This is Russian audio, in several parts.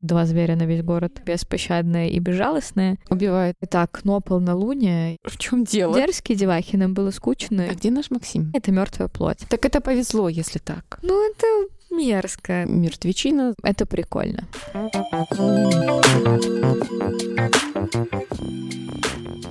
Два зверя на весь город. Беспощадное и безжалостное. Убивает. Итак, Нопол на Луне. В чем дело? Дерзкие девахи, нам было скучно. А где наш Максим? Это мертвая плоть. Так это повезло, если так. Ну, это мерзко. Мертвечина. Это прикольно.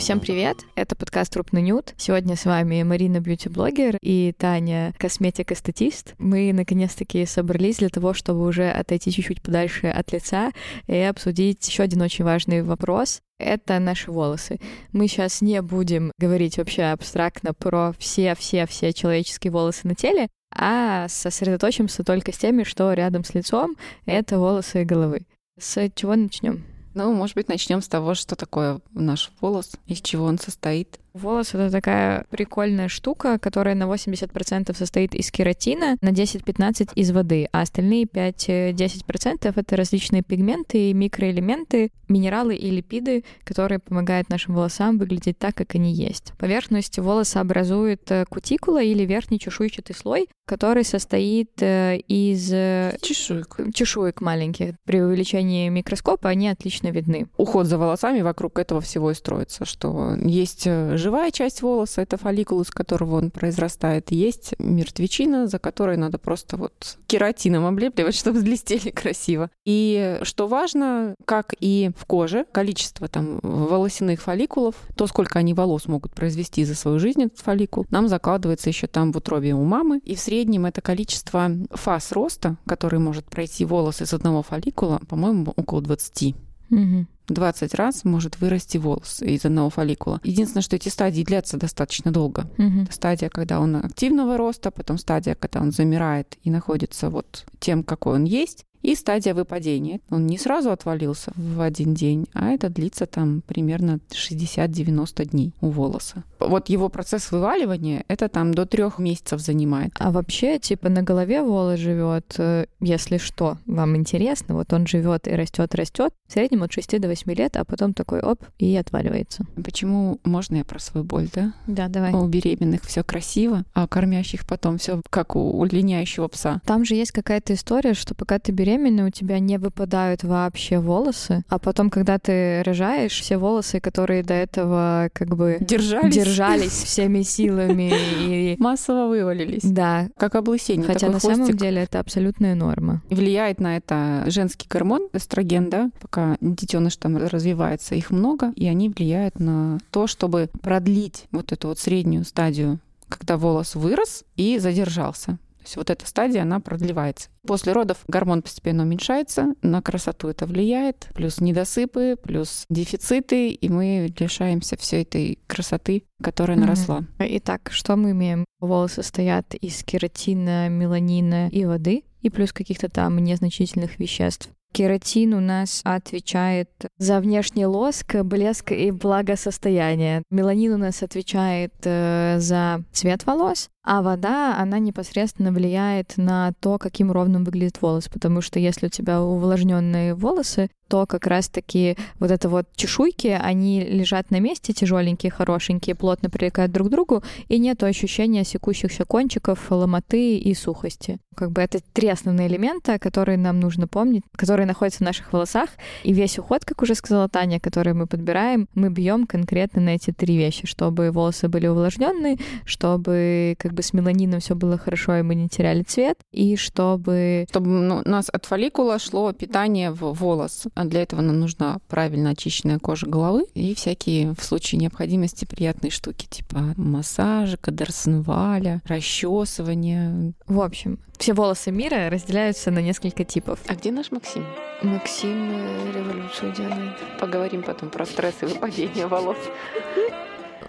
Всем привет! Это подкаст Трупный Нюд. Сегодня с вами Марина бьюти-блогер и Таня косметик-эстетист. Мы наконец-таки собрались для того, чтобы уже отойти чуть-чуть подальше от лица и обсудить еще один очень важный вопрос. Это наши волосы. Мы сейчас не будем говорить вообще абстрактно про все-все-все человеческие волосы на теле, а сосредоточимся только с теми, что рядом с лицом — это волосы головы. С чего начнем? Ну, может быть, начнем с того, что такое наш волос, из чего он состоит. Волос — это такая прикольная штука, которая на 80% состоит из кератина, на 10-15% из воды, а остальные 5-10% — это различные пигменты и микроэлементы, минералы и липиды, которые помогают нашим волосам выглядеть так, как они есть. Поверхность волоса образует э, кутикула или верхний чешуйчатый слой, который состоит э, из э, чешуек. чешуек маленьких. При увеличении микроскопа они отлично видны. Уход за волосами вокруг этого всего и строится, что есть живая часть волоса, это фолликул, из которого он произрастает. Есть мертвечина, за которой надо просто вот кератином облепливать, чтобы блестели красиво. И что важно, как и в коже, количество там волосяных фолликулов, то, сколько они волос могут произвести за свою жизнь, этот фолликул, нам закладывается еще там в утробе у мамы. И в среднем это количество фаз роста, который может пройти волос из одного фолликула, по-моему, около 20. Угу. 20 раз может вырасти волос из одного фолликула. Единственное, что эти стадии длятся достаточно долго. Угу. Стадия, когда он активного роста, потом стадия, когда он замирает и находится вот тем, какой он есть, и стадия выпадения. Он не сразу отвалился в один день, а это длится там примерно 60-90 дней у волоса. Вот его процесс вываливания, это там до трех месяцев занимает. А вообще, типа, на голове волос живет, э, если что, вам интересно, вот он живет и растет, растет, в среднем от 6 до 8 лет, а потом такой оп, и отваливается. Почему можно я про свою боль, да? Да, давай. У беременных все красиво, а кормящих потом все как у линяющего пса. Там же есть какая-то история, что пока ты беременна, беременна, у тебя не выпадают вообще волосы, а потом, когда ты рожаешь, все волосы, которые до этого как бы держались, держались всеми силами и массово вывалились. Да. Как облысение. Хотя на самом деле это абсолютная норма. Влияет на это женский гормон эстроген, да, пока детеныш там развивается, их много, и они влияют на то, чтобы продлить вот эту вот среднюю стадию когда волос вырос и задержался есть вот эта стадия, она продлевается. После родов гормон постепенно уменьшается, на красоту это влияет, плюс недосыпы, плюс дефициты, и мы лишаемся всей этой красоты, которая наросла. Итак, что мы имеем? Волосы состоят из кератина, меланина и воды, и плюс каких-то там незначительных веществ. Кератин у нас отвечает за внешний лоск, блеск и благосостояние. Меланин у нас отвечает э, за цвет волос, а вода, она непосредственно влияет на то, каким ровным выглядит волос, потому что если у тебя увлажненные волосы, то как раз-таки вот это вот чешуйки, они лежат на месте, тяжеленькие, хорошенькие, плотно прилегают друг к другу, и нет ощущения секущихся кончиков, ломоты и сухости. Как бы это три основные элемента, которые нам нужно помнить, которые находятся в наших волосах. И весь уход, как уже сказала Таня, который мы подбираем, мы бьем конкретно на эти три вещи, чтобы волосы были увлажненные, чтобы как бы с меланином все было хорошо, и мы не теряли цвет, и чтобы... Чтобы ну, у нас от фолликула шло питание в волос. А для этого нам нужна правильно очищенная кожа головы и всякие в случае необходимости приятные штуки, типа массажика, дарсенваля, расчесывания. В общем, все волосы мира разделяются на несколько типов. А где наш Максим? Максим э, революцию делает. Поговорим потом про стресс и выпадение волос.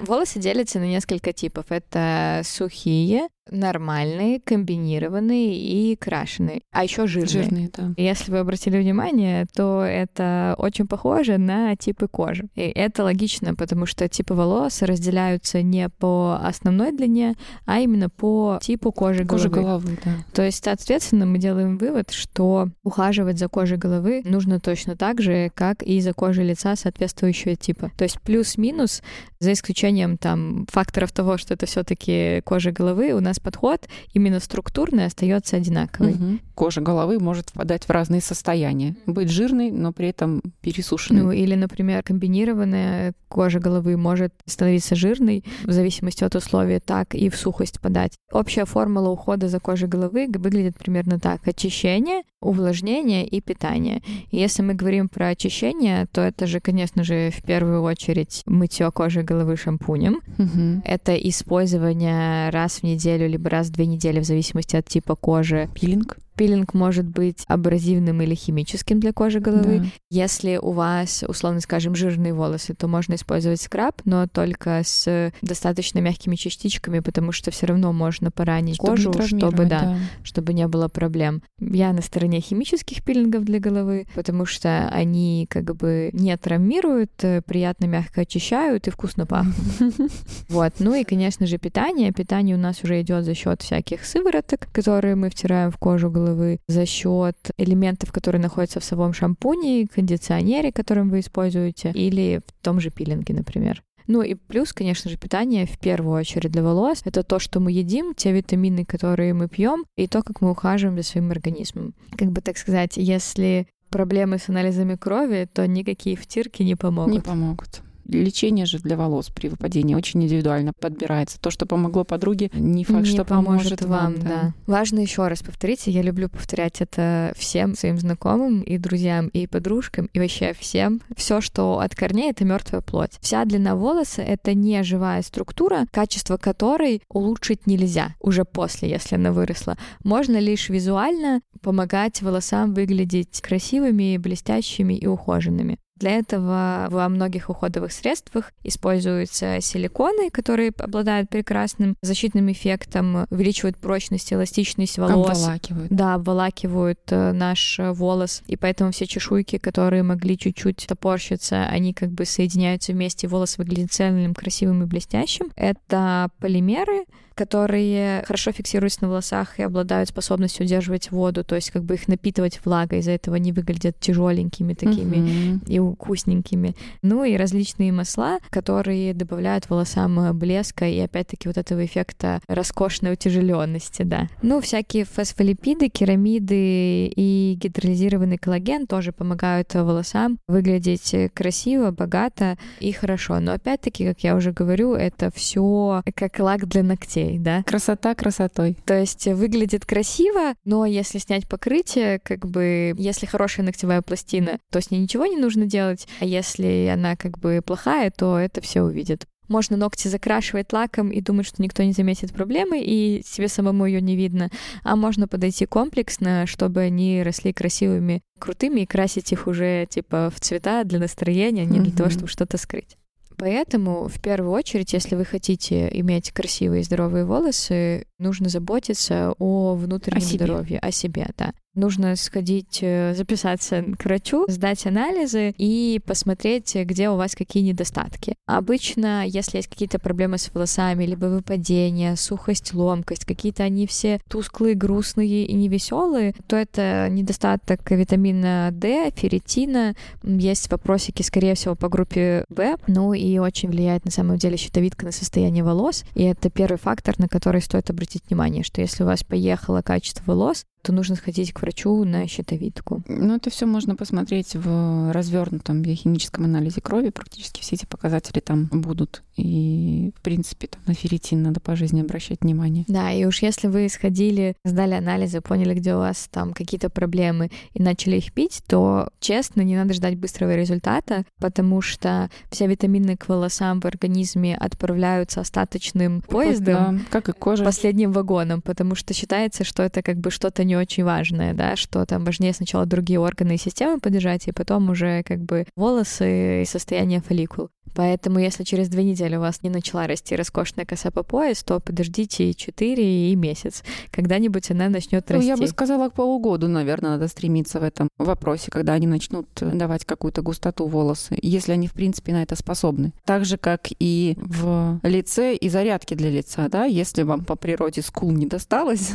Волосы делятся на несколько типов. Это сухие, нормальные, комбинированные и крашеные, а еще жирные. Жирные, да. Если вы обратили внимание, то это очень похоже на типы кожи. И это логично, потому что типы волос разделяются не по основной длине, а именно по типу кожи, кожи головы. головы. Да. То есть, соответственно, мы делаем вывод, что ухаживать за кожей головы нужно точно так же, как и за кожей лица соответствующего типа. То есть плюс-минус, за исключением там факторов того, что это все-таки кожа головы, у нас нас подход именно структурный остается одинаковый. Угу. Кожа головы может впадать в разные состояния. Быть жирной, но при этом пересушенной. Ну или, например, комбинированная кожа головы может становиться жирной в зависимости от условий, так и в сухость подать. Общая формула ухода за кожей головы выглядит примерно так. Очищение, увлажнение и питание. И если мы говорим про очищение, то это же, конечно же, в первую очередь мытье кожи головы шампунем. Угу. Это использование раз в неделю либо раз в две недели в зависимости от типа кожи. Пилинг. Пилинг может быть абразивным или химическим для кожи головы. Да. Если у вас, условно скажем, жирные волосы, то можно использовать скраб, но только с достаточно мягкими частичками, потому что все равно можно поранить Чтобы кожу, чтобы да, да. чтобы не было проблем. Я на стороне химических пилингов для головы, потому что они как бы не травмируют, э, приятно мягко очищают и вкусно пахнут. Вот. Ну и, конечно же, питание. Питание у нас уже идет за счет всяких сывороток, которые мы втираем в кожу головы, за счет элементов, которые находятся в самом шампуне, кондиционере, которым вы используете, или в том же пилинге, например. Ну и плюс, конечно же, питание в первую очередь для волос. Это то, что мы едим, те витамины, которые мы пьем, и то, как мы ухаживаем за своим организмом. Как бы так сказать, если проблемы с анализами крови, то никакие втирки не помогут. Не помогут. Лечение же для волос при выпадении очень индивидуально подбирается. То, что помогло подруге, не факт, не что поможет поможет вам, да. Важно еще раз повторить, я люблю повторять это всем своим знакомым и друзьям и подружкам и вообще всем. Все, что от корней, это мертвая плоть. Вся длина волоса это не живая структура, качество которой улучшить нельзя уже после, если она выросла. Можно лишь визуально помогать волосам выглядеть красивыми, блестящими и ухоженными. Для этого во многих уходовых средствах используются силиконы, которые обладают прекрасным защитным эффектом, увеличивают прочность, эластичность волос. Обволакивают. Да, обволакивают э, наш волос, и поэтому все чешуйки, которые могли чуть-чуть топорщиться, они как бы соединяются вместе, волос выглядит цельным, красивым и блестящим. Это полимеры, которые хорошо фиксируются на волосах и обладают способностью удерживать воду, то есть как бы их напитывать влагой, из-за этого они выглядят тяжеленькими такими Мгм. и вкусненькими. Ну и различные масла, которые добавляют волосам э, блеска и опять-таки вот этого эффекта роскошной утяжеленности, да. Ну, всякие фосфолипиды, керамиды и гидролизированный коллаген тоже помогают э, волосам выглядеть э, красиво, богато и хорошо. Но опять-таки, как я уже говорю, это все как лак для ногтей, да. Красота красотой. То есть выглядит красиво, но если снять покрытие, как бы, если хорошая ногтевая пластина, то с ней ничего не нужно делать, а если она как бы плохая, то это все увидят. Можно ногти закрашивать лаком и думать, что никто не заметит проблемы, и себе самому ее не видно. А можно подойти комплексно, чтобы они росли красивыми, крутыми, и красить их уже типа в цвета для настроения, а не для того, чтобы что-то скрыть. Поэтому, в первую очередь, если вы хотите иметь красивые и здоровые волосы, нужно заботиться о внутреннем О себе. здоровье, о себе, да. Нужно сходить, э, записаться к врачу, сдать анализы и посмотреть, где у вас какие недостатки. Обычно, если есть какие-то проблемы с волосами, либо выпадение, сухость, ломкость, какие-то они все тусклые, грустные и невеселые, то это недостаток витамина D, ферритина. Есть вопросики, скорее всего, по группе В. Ну и очень влияет на самом деле щитовидка на состояние волос. И это первый фактор, на который стоит обратить внимание, что если у вас поехало качество волос, то нужно сходить к врачу на щитовидку. Ну, это все можно посмотреть в развернутом биохимическом анализе крови. Практически все эти показатели там будут. И, в принципе, там на ферритин надо по жизни обращать внимание. Да, и уж если вы сходили, сдали анализы, поняли, где у вас там какие-то проблемы и начали их пить, то, честно, не надо ждать быстрого результата, потому что все витамины к волосам в организме отправляются остаточным поездом, Да, как и кожа. последним вагоном, потому что считается, что это как бы что-то не очень важное, да, что там важнее сначала другие органы и системы поддержать, и потом уже как бы волосы и состояние фолликул. Поэтому, если через две недели у вас не начала расти роскошная коса по пояс, то подождите 4 и месяц. Когда-нибудь она начнет Ну, расти. я бы сказала, к полугоду, наверное, надо стремиться в этом вопросе, когда они начнут давать какую-то густоту волосы, если они, в принципе, на это способны. Так же, как и в лице и зарядки для лица, да, если вам по природе скул не досталось,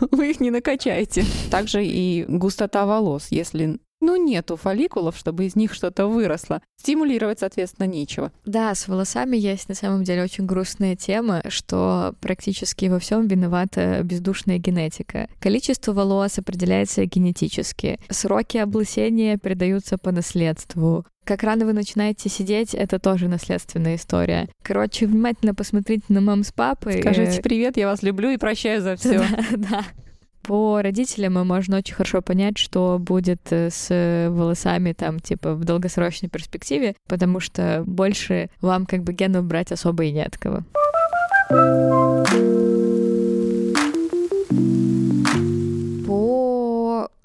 вы их не накачаете. Также и густота волос. Если Ну, нету фолликулов, чтобы из них что-то выросло. Стимулировать, соответственно, нечего. Да, с волосами есть на самом деле очень грустная тема, что практически во всем виновата бездушная генетика. Количество волос определяется генетически. Сроки облысения передаются по наследству. Как рано вы начинаете сидеть, это тоже наследственная история. Короче, внимательно посмотрите на мам с папой. Скажите привет, я вас люблю и прощаю за все. Да, да. По родителям можно очень хорошо понять, что будет э, с волосами там, типа, в долгосрочной перспективе, потому что больше вам как бы генов брать особо и не от кого.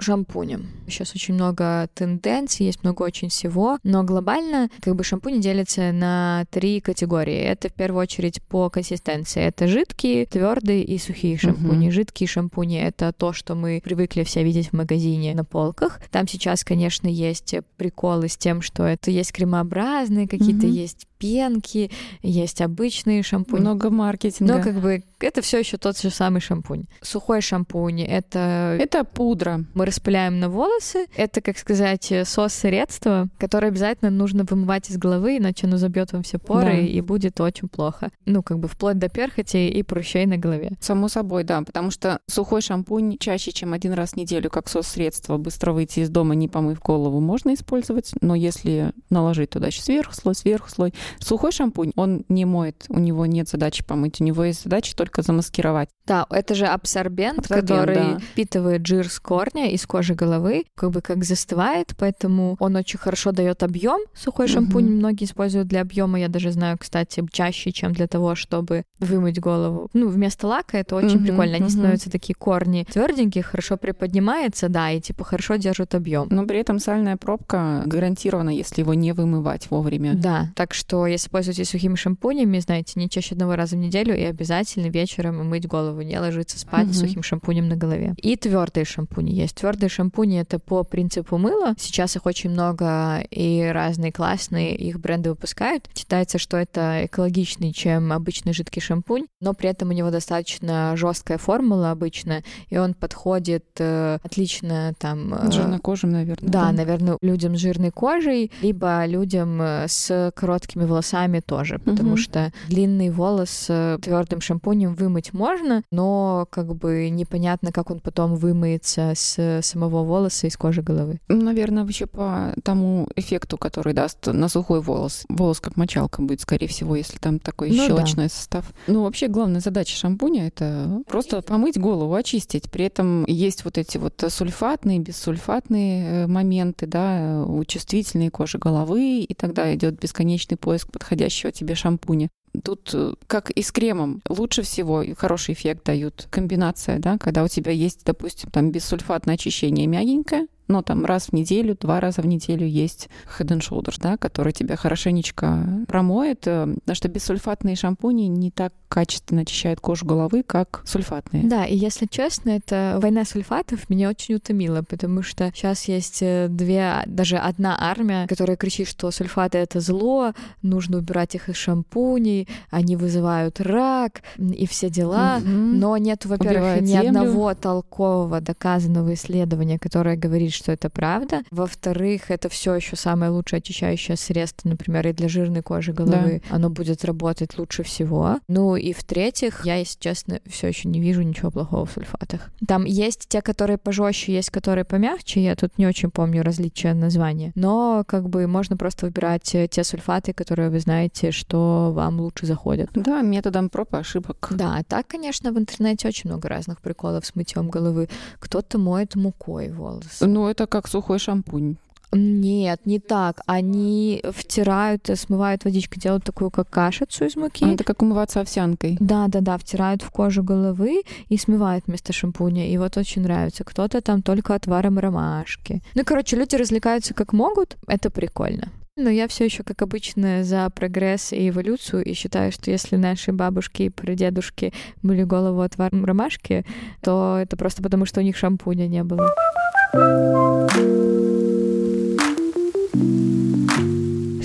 Шампунем. Сейчас очень много тенденций, есть много очень всего, но глобально как бы шампуни делятся на три категории. Это в первую очередь по консистенции. Это жидкие, твердые и сухие шампуни. Uh-huh. Жидкие шампуни — это то, что мы привыкли все видеть в магазине на полках. Там сейчас, конечно, есть приколы с тем, что это есть кремообразные какие-то, uh-huh. есть пенки, есть обычные шампуни. Много маркетинга. Но как бы это все еще тот же самый шампунь. Сухой шампунь — это... Это пудра. Мы распыляем на волосы. Это, как сказать, сос-средство, которое обязательно нужно вымывать из головы, иначе оно забьет вам все поры да. и будет очень плохо. Ну, как бы вплоть до перхоти и прыщей на голове. Само собой, да, потому что сухой шампунь чаще, чем один раз в неделю, как сос-средство, быстро выйти из дома, не помыв голову, можно использовать, но если наложить туда еще сверху слой, сверху слой, Сухой шампунь, он не моет, у него нет задачи помыть, у него есть задача только замаскировать. Да, это же абсорбент, абсорбент который да. впитывает жир с корня из кожи головы, как бы как застывает, поэтому он очень хорошо дает объем. Сухой угу. шампунь многие используют для объема, я даже знаю, кстати, чаще, чем для того, чтобы вымыть голову. Ну, вместо лака это очень угу, прикольно. Они угу. становятся такие корни тверденькие, хорошо приподнимается, да, и типа хорошо держат объем. Но при этом сальная пробка гарантирована, если его не вымывать вовремя. Да, так что если пользуетесь сухими шампунями, знаете, не чаще одного раза в неделю и обязательно вечером мыть голову, не ложиться спать угу. с сухим шампунем на голове. И твердые шампуни есть. Твердые шампуни это по принципу мыла. Сейчас их очень много и разные классные, их бренды выпускают. Считается, что это экологичный, чем обычный жидкий шампунь, но при этом у него достаточно жесткая формула обычно, и он подходит э, отлично там... Э, Жирнокожим, наверное. Да, да, наверное, людям с жирной кожей, либо людям э, с короткими волосами тоже, потому угу. что длинный волос твердым шампунем вымыть можно, но как бы непонятно, как он потом вымыется с самого волоса из кожи головы. Наверное, еще по тому эффекту, который даст на сухой волос. Волос как мочалка будет, скорее всего, если там такой ну, щелочной да. состав. Ну, вообще, главная задача шампуня — это просто помыть голову, очистить. При этом есть вот эти вот сульфатные, бессульфатные э, моменты, да, у чувствительной кожи головы, и тогда идет бесконечный поиск подходящего тебе шампуня. Тут, э, как и с кремом, лучше всего хороший эффект дают комбинация, да, когда у тебя есть, допустим, там бессульфатное очищение мягенькое, но там раз в неделю, два раза в неделю есть Head and Shoulders, да, который тебя хорошенечко промоет, э, потому что бессульфатные шампуни не так качественно очищают кожу головы, как сульфатные. Да, и если честно, это война сульфатов меня очень утомила, потому что сейчас есть э, две, даже одна армия, которая кричит, что сульфаты — это зло, нужно убирать их из шампуней, они вызывают рак и все дела, угу. но нет, во-первых, ни землю. одного толкового доказанного исследования, которое говорит, что это правда. Во-вторых, это все еще самое лучшее очищающее средство, например, и для жирной кожи головы. Да. Оно будет работать лучше всего. Ну и в-третьих, я, если честно, все еще не вижу ничего плохого в сульфатах. Там есть те, которые пожестче, есть которые помягче. Я тут не очень помню различия названия. Но как бы можно просто выбирать те сульфаты, которые вы знаете, что вам лучше заходят. Да, методом проб и ошибок. Да, так, конечно, в интернете очень много разных приколов с мытьем головы. Кто-то моет мукой волосы. Ну, это как сухой шампунь. Нет, не так. Они втирают, смывают водичкой, делают такую как кашицу из муки. А, это как умываться овсянкой. Да, да, да, втирают в кожу головы и смывают вместо шампуня. И вот очень нравится. Кто-то там только отваром ромашки. Ну, короче, люди развлекаются как могут. Это прикольно. Но я все еще, как обычно, за прогресс и эволюцию, и считаю, что если наши бабушки и прадедушки мыли голову отваром ромашки, то это просто потому, что у них шампуня не было.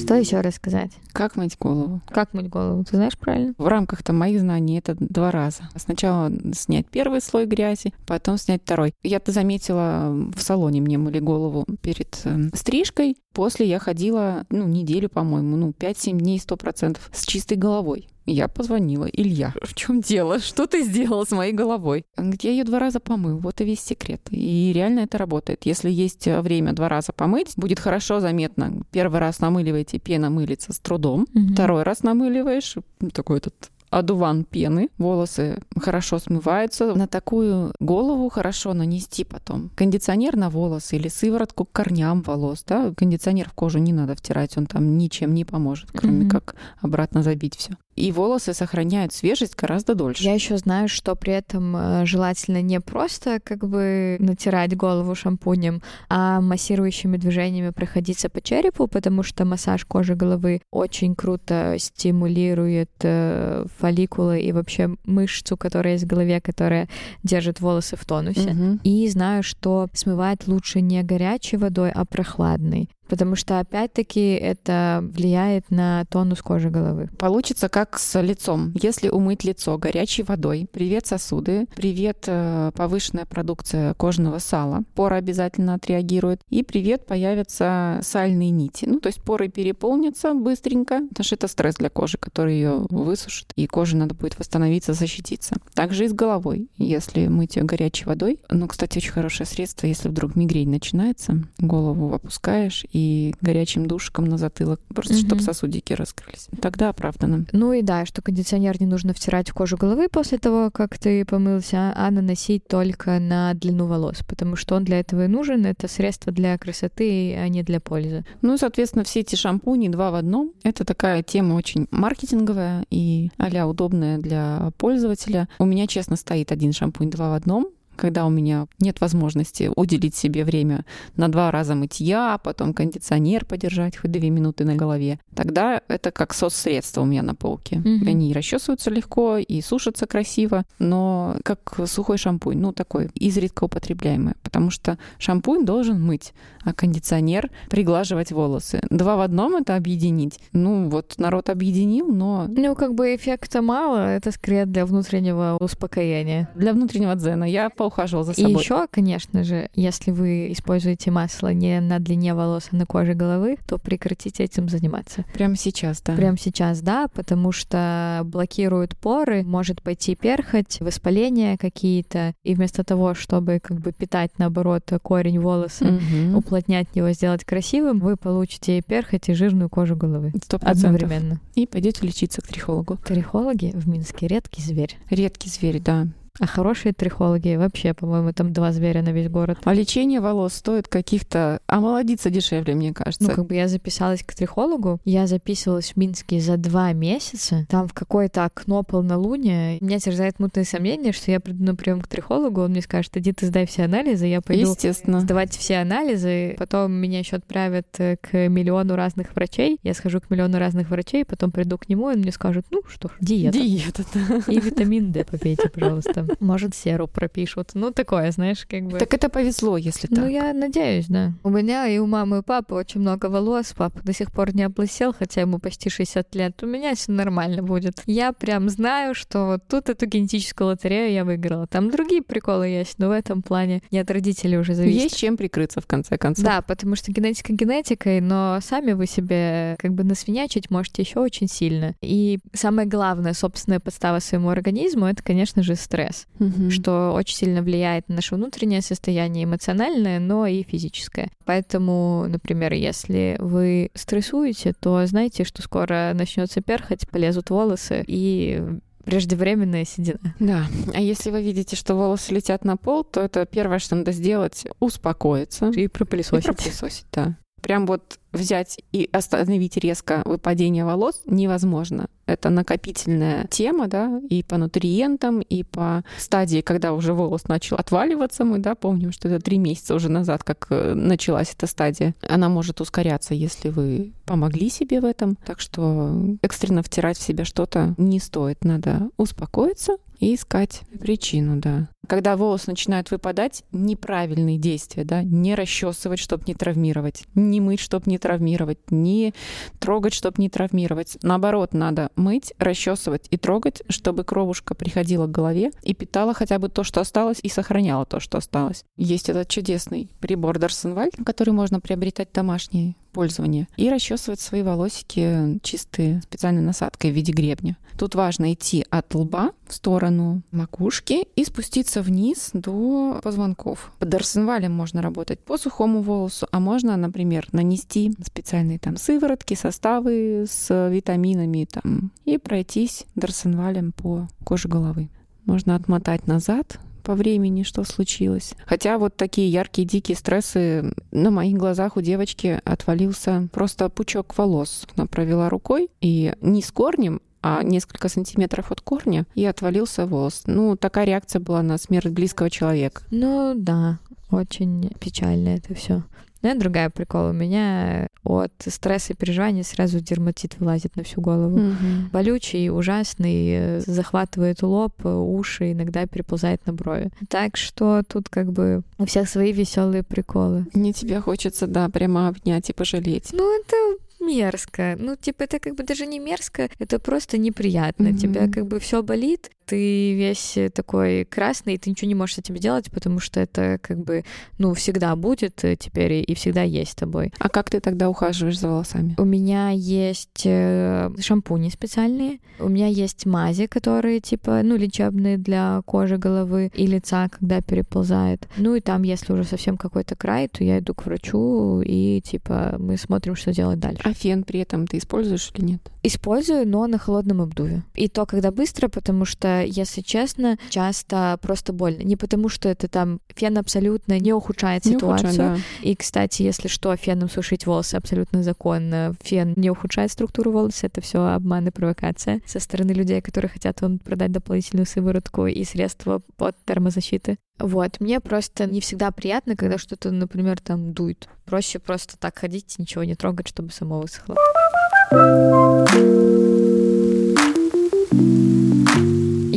Что еще рассказать? Как мыть голову? Как мыть голову? Ты знаешь правильно? В рамках там моих знаний это два раза. Сначала снять первый слой грязи, потом снять второй. Я-то заметила, в салоне мне мыли голову перед э, стрижкой. После я ходила, ну, неделю, по-моему, ну, 5-7 дней, 100% с чистой головой. Я позвонила. Илья, в чем дело? Что ты сделал с моей головой? Где ее два раза помыл? Вот и весь секрет. И реально это работает. Если есть время два раза помыть, будет хорошо заметно. Первый раз намыливаете, пена мылится с трудом. Угу. Второй раз намыливаешь, такой этот одуван пены, волосы хорошо смываются. На такую голову хорошо нанести потом кондиционер на волосы или сыворотку к корням волос. Да? Кондиционер в кожу не надо втирать, он там ничем не поможет, кроме mm-hmm. как обратно забить все и волосы сохраняют свежесть гораздо дольше. Я еще знаю, что при этом э, желательно не просто как бы натирать голову шампунем, а массирующими движениями проходиться по черепу, потому что массаж кожи головы очень круто стимулирует э, фолликулы и вообще мышцу, которая есть в голове, которая держит волосы в тонусе. Угу. И знаю, что смывать лучше не горячей водой, а прохладной потому что, опять-таки, это влияет на тонус кожи головы. Получится как с лицом. Если умыть лицо горячей водой, привет сосуды, привет э, повышенная продукция кожного сала, пора обязательно отреагирует, и привет появятся сальные нити. Ну, то есть поры переполнятся быстренько, потому что это стресс для кожи, который ее высушит, и коже надо будет восстановиться, защититься. Также и с головой. Если мыть ее горячей водой, ну, кстати, очень хорошее средство, если вдруг мигрень начинается, голову опускаешь и горячим душиком на затылок, просто угу. чтобы сосудики раскрылись. Тогда оправдано. Ну и да, что кондиционер не нужно втирать в кожу головы после того, как ты помылся, а наносить только на длину волос, потому что он для этого и нужен. Это средство для красоты, а не для пользы. Ну, соответственно, все эти шампуни два в одном. Это такая тема очень маркетинговая и а удобная для пользователя. У меня, честно, стоит один шампунь два в одном когда у меня нет возможности уделить себе время на два раза мытья, потом кондиционер подержать хоть две минуты на голове, тогда это как соцсредство у меня на полке. Mm-hmm. Они расчесываются легко и сушатся красиво, но как сухой шампунь, ну такой изредка употребляемый, потому что шампунь должен мыть, а кондиционер приглаживать волосы. Два в одном это объединить. Ну вот народ объединил, но... Ну как бы эффекта мало, это скорее для внутреннего успокоения. Для внутреннего дзена. Я по поухаживал за собой. И еще, конечно же, если вы используете масло не на длине волос, а на коже головы, то прекратите этим заниматься. Прямо сейчас, да. Прямо сейчас, да, потому что блокируют поры, может пойти перхоть, воспаления какие-то, и вместо того, чтобы как бы питать, наоборот, корень волоса, угу. уплотнять его, сделать красивым, вы получите перхоть и жирную кожу головы. 100%. Одновременно. И пойдете лечиться к трихологу. Трихологи в Минске редкий зверь. Редкий зверь, да. А хорошие трихологи вообще, по-моему, там два зверя на весь город. А лечение волос стоит каких-то... А молодиться дешевле, мне кажется. Ну, как бы я записалась к трихологу. Я записывалась в Минске за два месяца. Там в какое-то окно полнолуния. Меня терзает мутное сомнение, что я приду на прием к трихологу, он мне скажет, иди ты сдай все анализы, я пойду Естественно. сдавать все анализы. Потом меня еще отправят э, к миллиону разных врачей. Я схожу к миллиону разных врачей, потом приду к нему, и он мне скажет, ну что ж, диета. Диета. И витамин D попейте, пожалуйста. Может, серу пропишут. Ну, такое, знаешь, как бы... Так это повезло, если так. Ну, я надеюсь, да. У меня и у мамы и папы очень много волос. Папа до сих пор не облысел, хотя ему почти 60 лет. У меня все нормально будет. Я прям знаю, что вот тут эту генетическую лотерею я выиграла. Там другие приколы есть, но в этом плане не от родителей уже зависит. Есть чем прикрыться, в конце концов. Да, потому что генетика генетикой, но сами вы себе как бы насвинячить можете еще очень сильно. И самое главное, собственная подстава своему организму, это, конечно же, стресс стресс, угу. что очень сильно влияет на наше внутреннее состояние эмоциональное, но и физическое. Поэтому, например, если вы стрессуете, то знайте, что скоро начнется перхоть, полезут волосы и преждевременная седина. Да. А если вы видите, что волосы летят на пол, то это первое, что надо сделать, успокоиться. И пропылесосить. И пропылесосить, да. Прям вот взять и остановить резко выпадение волос невозможно. Это накопительная тема, да, и по нутриентам, и по стадии, когда уже волос начал отваливаться, мы, да, помним, что это три месяца уже назад, как э, началась эта стадия. Она может ускоряться, если вы помогли себе в этом. Так что экстренно втирать в себя что-то не стоит. Надо успокоиться, и искать причину, да. Когда волос начинает выпадать, неправильные действия, да, не расчесывать, чтобы не травмировать, не мыть, чтобы не травмировать, не трогать, чтобы не травмировать. Наоборот, надо мыть, расчесывать и трогать, чтобы кровушка приходила к голове и питала хотя бы то, что осталось, и сохраняла то, что осталось. Есть этот чудесный прибор Дарсенваль, который можно приобретать домашний пользования и расчесывать свои волосики чистые специальной насадкой в виде гребня. Тут важно идти от лба в сторону макушки и спуститься вниз до позвонков. Под дарсенвалем можно работать по сухому волосу, а можно, например, нанести специальные там сыворотки, составы с витаминами там и пройтись дарсенвалем по коже головы. Можно отмотать назад, по времени, что случилось. Хотя вот такие яркие, дикие стрессы на моих глазах у девочки отвалился просто пучок волос. Она провела рукой, и не с корнем, а несколько сантиметров от корня, и отвалился волос. Ну, такая реакция была на смерть близкого человека. Ну да, очень печально это все. Но это другая прикол. У меня от стресса и переживаний сразу дерматит вылазит на всю голову. Мгм. Болючий, ужасный, э, захватывает лоб, э, уши, иногда переползает на брови. Так что тут как бы у всех свои веселые приколы. Мне тебя хочется, да, прямо обнять и пожалеть. Ну, это мерзко. Ну, типа, это как бы даже не мерзко, это просто неприятно. Мгм. Тебя как бы все болит, ты весь такой красный, и ты ничего не можешь с этим делать, потому что это как бы, ну, всегда будет э, теперь и всегда есть с тобой. А как ты тогда ухаживаешь за волосами? У меня есть э, шампуни специальные, у меня есть мази, которые типа, ну, лечебные для кожи головы и лица, когда переползает. Ну и там, если уже совсем какой-то край, то я иду к врачу и типа мы смотрим, что делать дальше. А фен при этом ты используешь или нет? Использую, но на холодном обдуве. И то, когда быстро, потому что, если честно, часто просто больно. Не потому, что это там фен абсолютно не ухудшает Не ситуацию. ухудшай, да. И, кстати, если что, феном сушить волосы абсолютно законно. Фен не ухудшает структуру волос, это все обман и провокация со стороны людей, которые хотят вам продать дополнительную сыворотку и средства под термозащиты. Вот, мне просто не всегда приятно, когда что-то, например, там дует. Проще просто так ходить, ничего не трогать, чтобы само высохло.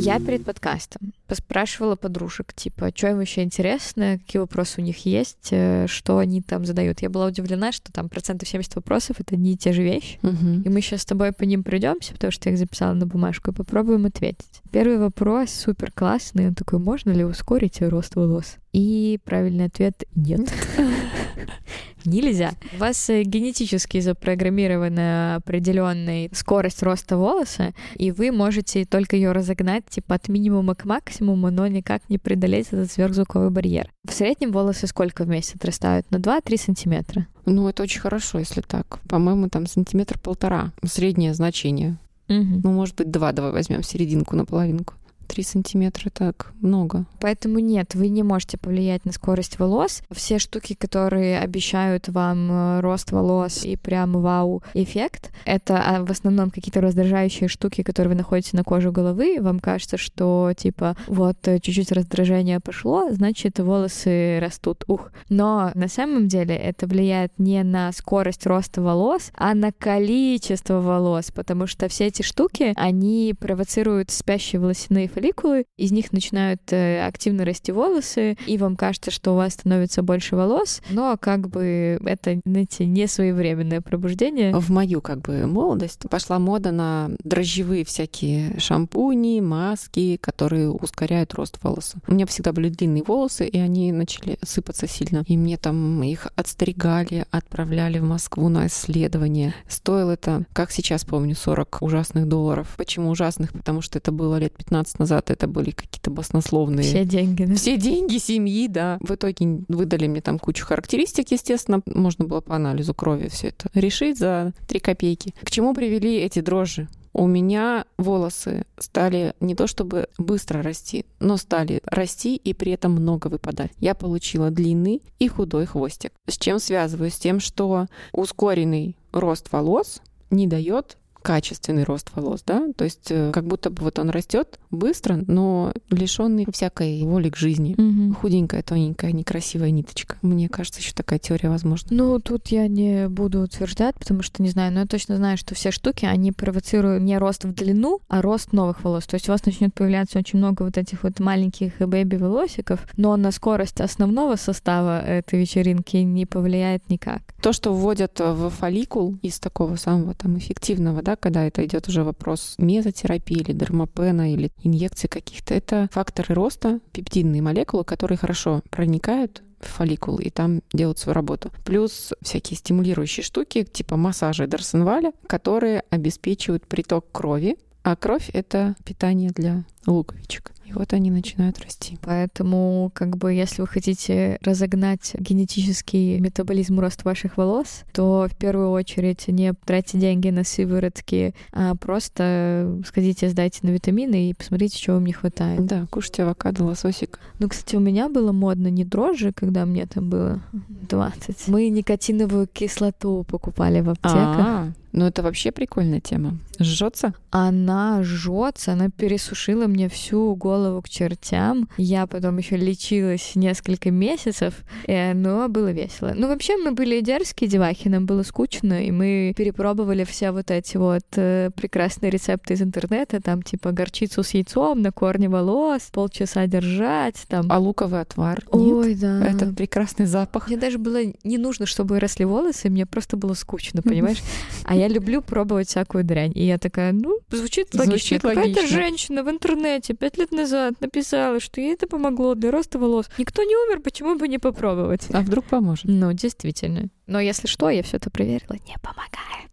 Я перед подкастом поспрашивала подружек, типа, что им вообще интересно, какие вопросы у них есть, э, что они там задают. Я была удивлена, что там процентов 70 вопросов — это не те же вещи. Мгм. И мы сейчас с тобой по ним пройдемся, потому что я их записала на бумажку, и попробуем ответить. Первый вопрос супер классный. Он такой, можно ли ускорить рост волос? И правильный ответ — нет. Нельзя. У вас э, генетически запрограммирована определенная скорость роста волоса, и вы можете только ее разогнать типа от минимума к максимуму, но никак не преодолеть этот сверхзвуковой барьер. В среднем волосы сколько в месяц отрастают? На 2-3 сантиметра. Ну, это очень хорошо, если так. По-моему, там сантиметр полтора. Среднее значение. Мгм. Ну, может быть, два давай возьмем серединку на половинку. Три сантиметра так много. Поэтому нет, вы не можете повлиять на скорость волос. Все штуки, которые обещают вам э, рост волос и прям вау-эффект, это а, в основном какие-то раздражающие штуки, которые вы находите на коже головы. Вам кажется, что типа вот э, чуть-чуть раздражение пошло, значит волосы растут. Ух. Но на самом деле это влияет не на скорость роста волос, а на количество волос, потому что все эти штуки, они провоцируют спящие волосяные фолликулы, из них начинают э, активно расти волосы, и вам кажется, что у вас становится больше волос, но как бы это, знаете, не своевременное пробуждение. В мою как бы молодость пошла мода на дрожжевые всякие шампуни, маски, которые ускоряют рост волоса. У меня всегда были длинные волосы, и они начали сыпаться сильно. И мне там их отстригали, отправляли в Москву на исследование. Стоило это, как сейчас помню, 40 ужасных долларов. Почему ужасных? Потому что это было лет 15 назад, это были какие-то баснословные Все деньги, да? все деньги семьи, да. В итоге выдали мне там кучу характеристик, естественно. Можно было по анализу крови все это решить за 3 копейки. К чему привели эти дрожжи? У меня волосы стали не то чтобы быстро расти, но стали расти и при этом много выпадать. Я получила длинный и худой хвостик. С чем связываю? С тем, что ускоренный рост волос не дает качественный рост волос, да, то есть э, как будто бы вот он растет быстро, но лишенный всякой воли к жизни. Мгм. Худенькая, тоненькая, некрасивая ниточка. Мне кажется, еще такая теория возможна. Ну, тут я не буду утверждать, потому что не знаю, но я точно знаю, что все штуки, они провоцируют не рост в длину, а рост новых волос. То есть у вас начнет появляться очень много вот этих вот маленьких бэби-волосиков, но на скорость основного состава этой вечеринки не повлияет никак. То, что вводят в фолликул из такого самого там эффективного, да, когда это идет уже вопрос мезотерапии или дермопена или инъекций каких-то, это факторы роста, пептидные молекулы, которые хорошо проникают в фолликул и там делают свою работу. Плюс всякие стимулирующие штуки, типа массажа Дарсенваля, которые обеспечивают приток крови, а кровь — это питание для луковичек. И вот они начинают расти. Поэтому, как бы, если вы хотите разогнать генетический метаболизм рост ваших волос, то в первую очередь не тратьте деньги на сыворотки, а просто сходите, сдайте на витамины и посмотрите, чего вам не хватает. Да, кушайте авокадо, лососик. Ну, кстати, у меня было модно не дрожжи, когда мне там было 20. Мы никотиновую кислоту покупали в аптеках. А, ну это вообще прикольная тема. Жжется? Она жжется, она пересушила мне всю голову к чертям. Я потом еще лечилась несколько месяцев, и, но было весело. Ну, вообще, мы были дерзкие девахи, нам было скучно, и мы перепробовали все вот эти вот э, прекрасные рецепты из интернета, там, типа, горчицу с яйцом на корне волос, полчаса держать, там. А луковый отвар? Нет? Ой, да. Этот прекрасный запах. Мне даже было не нужно, чтобы росли волосы, мне просто было скучно, понимаешь? А я люблю пробовать всякую дрянь. И я такая, ну, звучит логично. Звучит Какая-то женщина в интернете пять лет назад написала, что ей это помогло для роста волос. Никто не умер, почему бы не попробовать? А вдруг поможет? Ну, действительно. Но если что, я все это проверила, не помогает.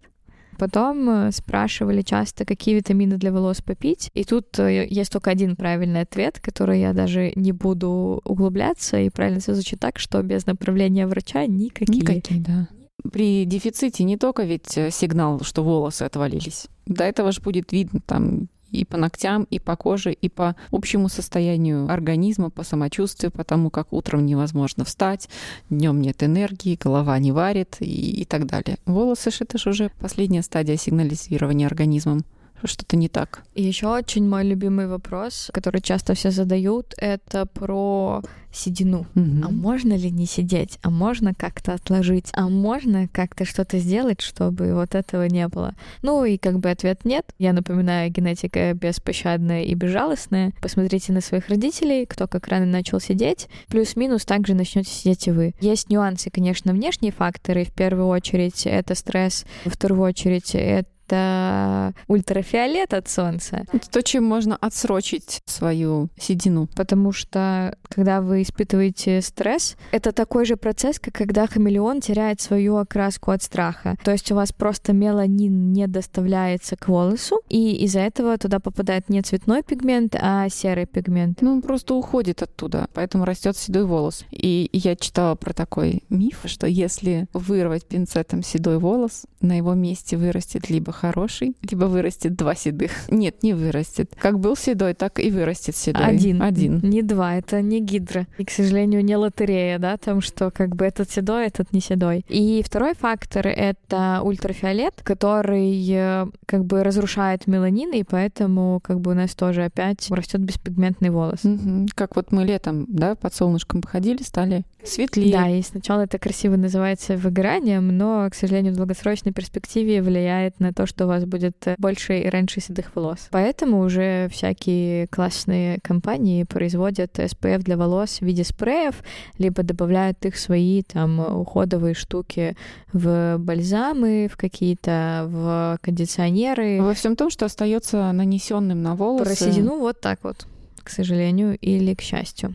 Потом э, спрашивали часто, какие витамины для волос попить. И тут э, есть только один правильный ответ, который я даже не буду углубляться. И правильно все звучит так, что без направления врача никакие. Никакие, да. При дефиците не только ведь э, сигнал, что волосы отвалились. До этого же будет видно там и по ногтям, и по коже, и по общему состоянию организма, по самочувствию, по тому, как утром невозможно встать, днем нет энергии, голова не варит и, и так далее. Волосы ж это же уже последняя стадия сигнализирования организмом, что-то не так. И еще очень мой любимый вопрос, который часто все задают, это про седину. Мгм. А можно ли не сидеть? А можно как-то отложить? А можно как-то что-то сделать, чтобы вот этого не было? Ну и как бы ответ нет. Я напоминаю, генетика беспощадная и безжалостная. Посмотрите на своих родителей, кто как рано начал сидеть. Плюс-минус также начнете сидеть и вы. Есть нюансы, конечно, внешние факторы. В первую очередь это стресс, во вторую очередь это ультрафиолет от солнца. Это то, чем можно отсрочить свою седину. Потому что, когда вы испытываете стресс, это такой же процесс, как когда хамелеон теряет свою окраску от страха. То есть у вас просто меланин не доставляется к волосу, и из-за этого туда попадает не цветной пигмент, а серый пигмент. Ну, он просто уходит оттуда, поэтому растет седой волос. И я читала про такой миф, что если вырвать пинцетом седой волос, на его месте вырастет либо хороший, либо вырастет два седых. Нет, не вырастет. Как был седой, так и вырастет седой. Один. Один. Не два, это не гидра. И, к сожалению, не лотерея, да, там, что как бы этот седой, этот не седой. И второй фактор — это ультрафиолет, который э, как бы разрушает меланин, и поэтому как бы у нас тоже опять растет беспигментный волос. Мгм. Как вот мы летом, да, под солнышком походили, стали светлее. Да, и сначала это красиво называется выгоранием, но, к сожалению, в долгосрочной перспективе влияет на то, что у вас будет э, больше и раньше седых волос. Поэтому уже всякие классные компании производят SPF для волос в виде спреев, либо добавляют их свои там уходовые штуки в бальзамы, в какие-то в кондиционеры. Во всем том, что остается нанесенным на волосы. Про седину вот так вот, к сожалению или к счастью.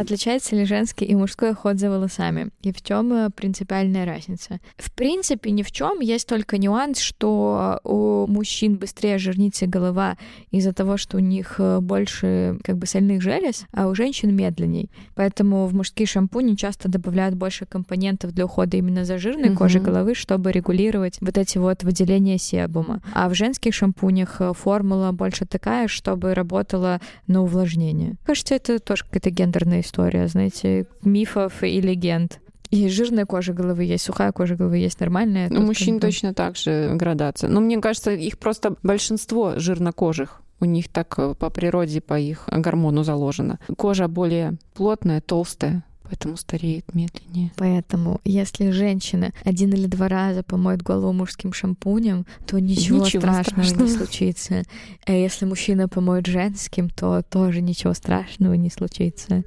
Отличается ли женский и мужской уход за волосами? И в чем принципиальная разница? В принципе, ни в чем. Есть только нюанс, что у мужчин быстрее жирнится голова из-за того, что у них э, больше как бы сальных желез, а у женщин медленней. Поэтому в мужские шампуни часто добавляют больше компонентов для ухода именно за жирной Мгм. кожей головы, чтобы регулировать вот эти вот выделения себума. А в женских шампунях э, формула больше такая, чтобы работала на увлажнение. Кажется, это тоже какая-то гендерная история, знаете, мифов и легенд. И жирная кожа головы есть, сухая кожа головы есть, нормальная. У мужчин точно так же градация. Но мне кажется, их просто большинство жирнокожих. У них так э, по природе, по их гормону заложено. Кожа более плотная, толстая, поэтому стареет медленнее. Поэтому, если женщина один или два раза помоет голову мужским шампунем, то ничего, ничего страшного, страшного не случится. А если мужчина помоет женским, то тоже ничего страшного не случится.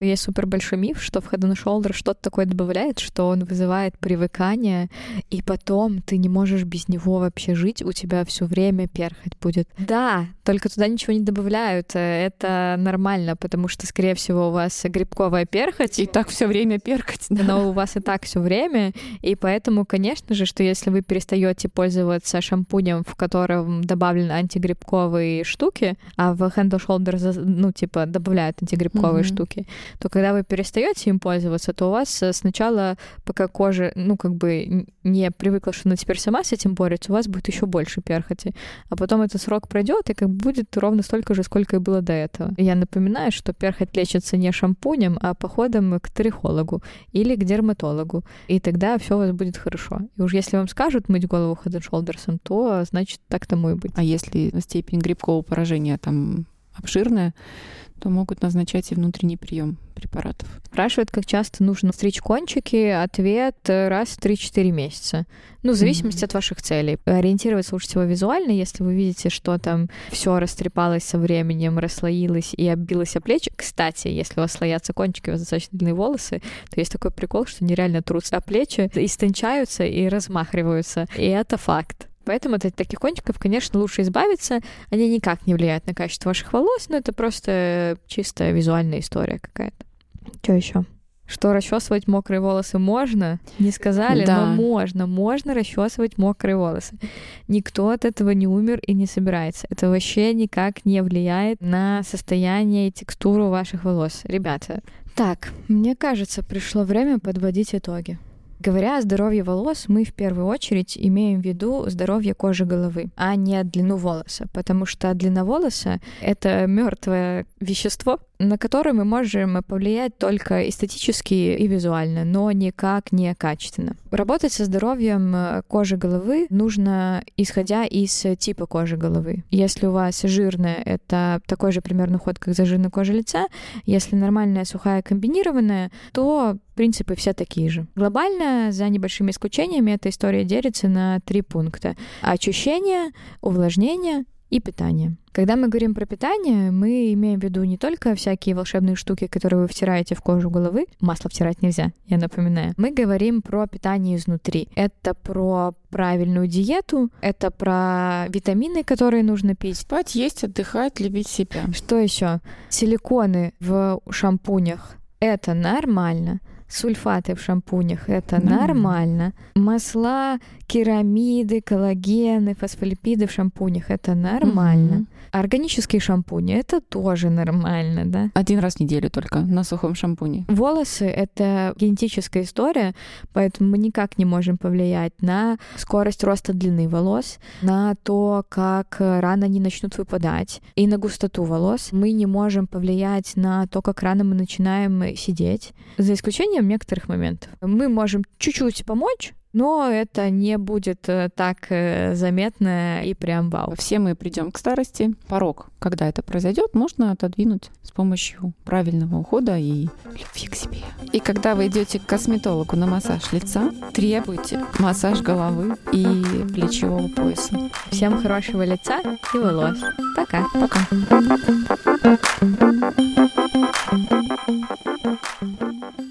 Есть супер большой миф, что в Head and Shoulder что-то такое добавляет, что он вызывает привыкание, и потом ты не можешь без него вообще жить, у тебя все время перхоть будет. Да, только туда ничего не добавляют. Это нормально, потому что, скорее всего, у вас грибковая перхоть. И так все время перхоть. Да. Но у вас и так все время, и поэтому, конечно же, что если вы перестаете пользоваться шампунем, в котором добавлены антигрибковые штуки, а в Hand and Shoulder, ну, типа, добавляют антигрибковые mm-hmm. штуки, то когда вы перестаете им пользоваться, то у вас э, сначала, пока кожа, ну, как бы не привыкла, что она теперь сама с этим борется, у вас будет еще больше перхоти. А потом этот срок пройдет, и как бы будет ровно столько же, сколько и было до этого. Я напоминаю, что перхоть лечится не шампунем, а походом к трихологу или к дерматологу. И тогда все у вас будет хорошо. И уж если вам скажут мыть голову Head Shoulders, то значит так тому и быть. А если степень грибкового поражения там обширная, то могут назначать и внутренний прием препаратов. Спрашивают, как часто нужно стричь кончики. Ответ раз в 3-4 месяца. Ну, в зависимости mm-hmm. от ваших целей. Ориентироваться лучше всего визуально, если вы видите, что там все растрепалось со временем, расслоилось и оббилось о плечи. Кстати, если у вас слоятся кончики, у вас достаточно длинные волосы, то есть такой прикол, что нереально трутся о плечи, истончаются и размахриваются. И это факт. Поэтому от таких кончиков, конечно, лучше избавиться. Они никак не влияют на качество ваших волос, но это просто чисто визуальная история какая-то. Что еще? Что расчесывать мокрые волосы можно? Не сказали, да. но можно. Можно расчесывать мокрые волосы. Никто от этого не умер и не собирается. Это вообще никак не влияет на состояние и текстуру ваших волос. Ребята, так, мне кажется, пришло время подводить итоги. Говоря о здоровье волос, мы в первую очередь имеем в виду здоровье кожи головы, а не длину волоса, потому что длина волоса — это мертвое вещество, на которое мы можем повлиять только эстетически и визуально, но никак не качественно. Работать со здоровьем э, кожи головы нужно исходя из типа кожи головы. Если у вас жирная, это такой же примерно ход, как зажирная кожа лица. Если нормальная, сухая, комбинированная, то принципы все такие же. Глобально, за небольшими исключениями, эта история делится на три пункта. Очищение, увлажнение и питание. Когда мы говорим про питание, мы имеем в виду не только всякие волшебные штуки, которые вы втираете в кожу головы. Масло втирать нельзя, я напоминаю. Мы говорим про питание изнутри. Это про правильную диету, это про витамины, которые нужно пить. Спать, есть, отдыхать, любить себя. Что еще? Силиконы в шампунях. Это нормально сульфаты в шампунях это mm. нормально. Масла, керамиды, коллагены, фосфолипиды в шампунях это нормально. Mm-hmm. Органические шампуни это тоже нормально, да? Один раз в неделю только на сухом шампуне. Волосы это генетическая история, поэтому мы никак не можем повлиять на скорость роста длины волос, на то, как рано они начнут выпадать, и на густоту волос. Мы не можем повлиять на то, как рано мы начинаем сидеть, за исключением узнаем некоторых моментов. Мы можем чуть-чуть помочь, но это не будет э, так э, заметно и прям вау. Все мы придем к старости. Порог, когда это произойдет, можно отодвинуть с помощью правильного ухода и любви к себе. И когда вы идете к косметологу на массаж лица, требуйте массаж головы и плечевого пояса. Всем хорошего лица и волос. Пока. Пока. Thank you.